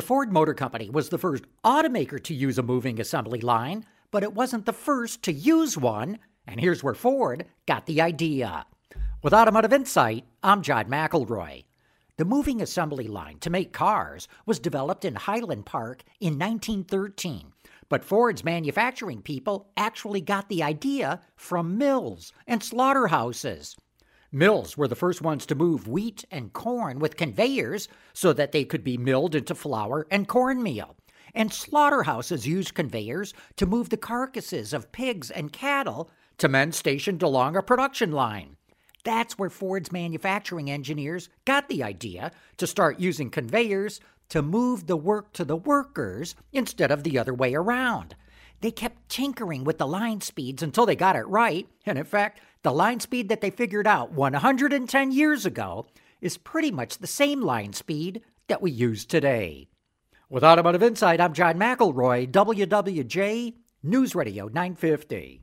The Ford Motor Company was the first automaker to use a moving assembly line, but it wasn't the first to use one, and here's where Ford got the idea. With Automotive Insight, I'm John McElroy. The moving assembly line to make cars was developed in Highland Park in 1913, but Ford's manufacturing people actually got the idea from mills and slaughterhouses. Mills were the first ones to move wheat and corn with conveyors so that they could be milled into flour and cornmeal. And slaughterhouses used conveyors to move the carcasses of pigs and cattle to men stationed along a production line. That's where Ford's manufacturing engineers got the idea to start using conveyors to move the work to the workers instead of the other way around. They kept tinkering with the line speeds until they got it right, and in fact, the line speed that they figured out 110 years ago is pretty much the same line speed that we use today. With Automotive Insight, I'm John McElroy, WWJ News Radio 950.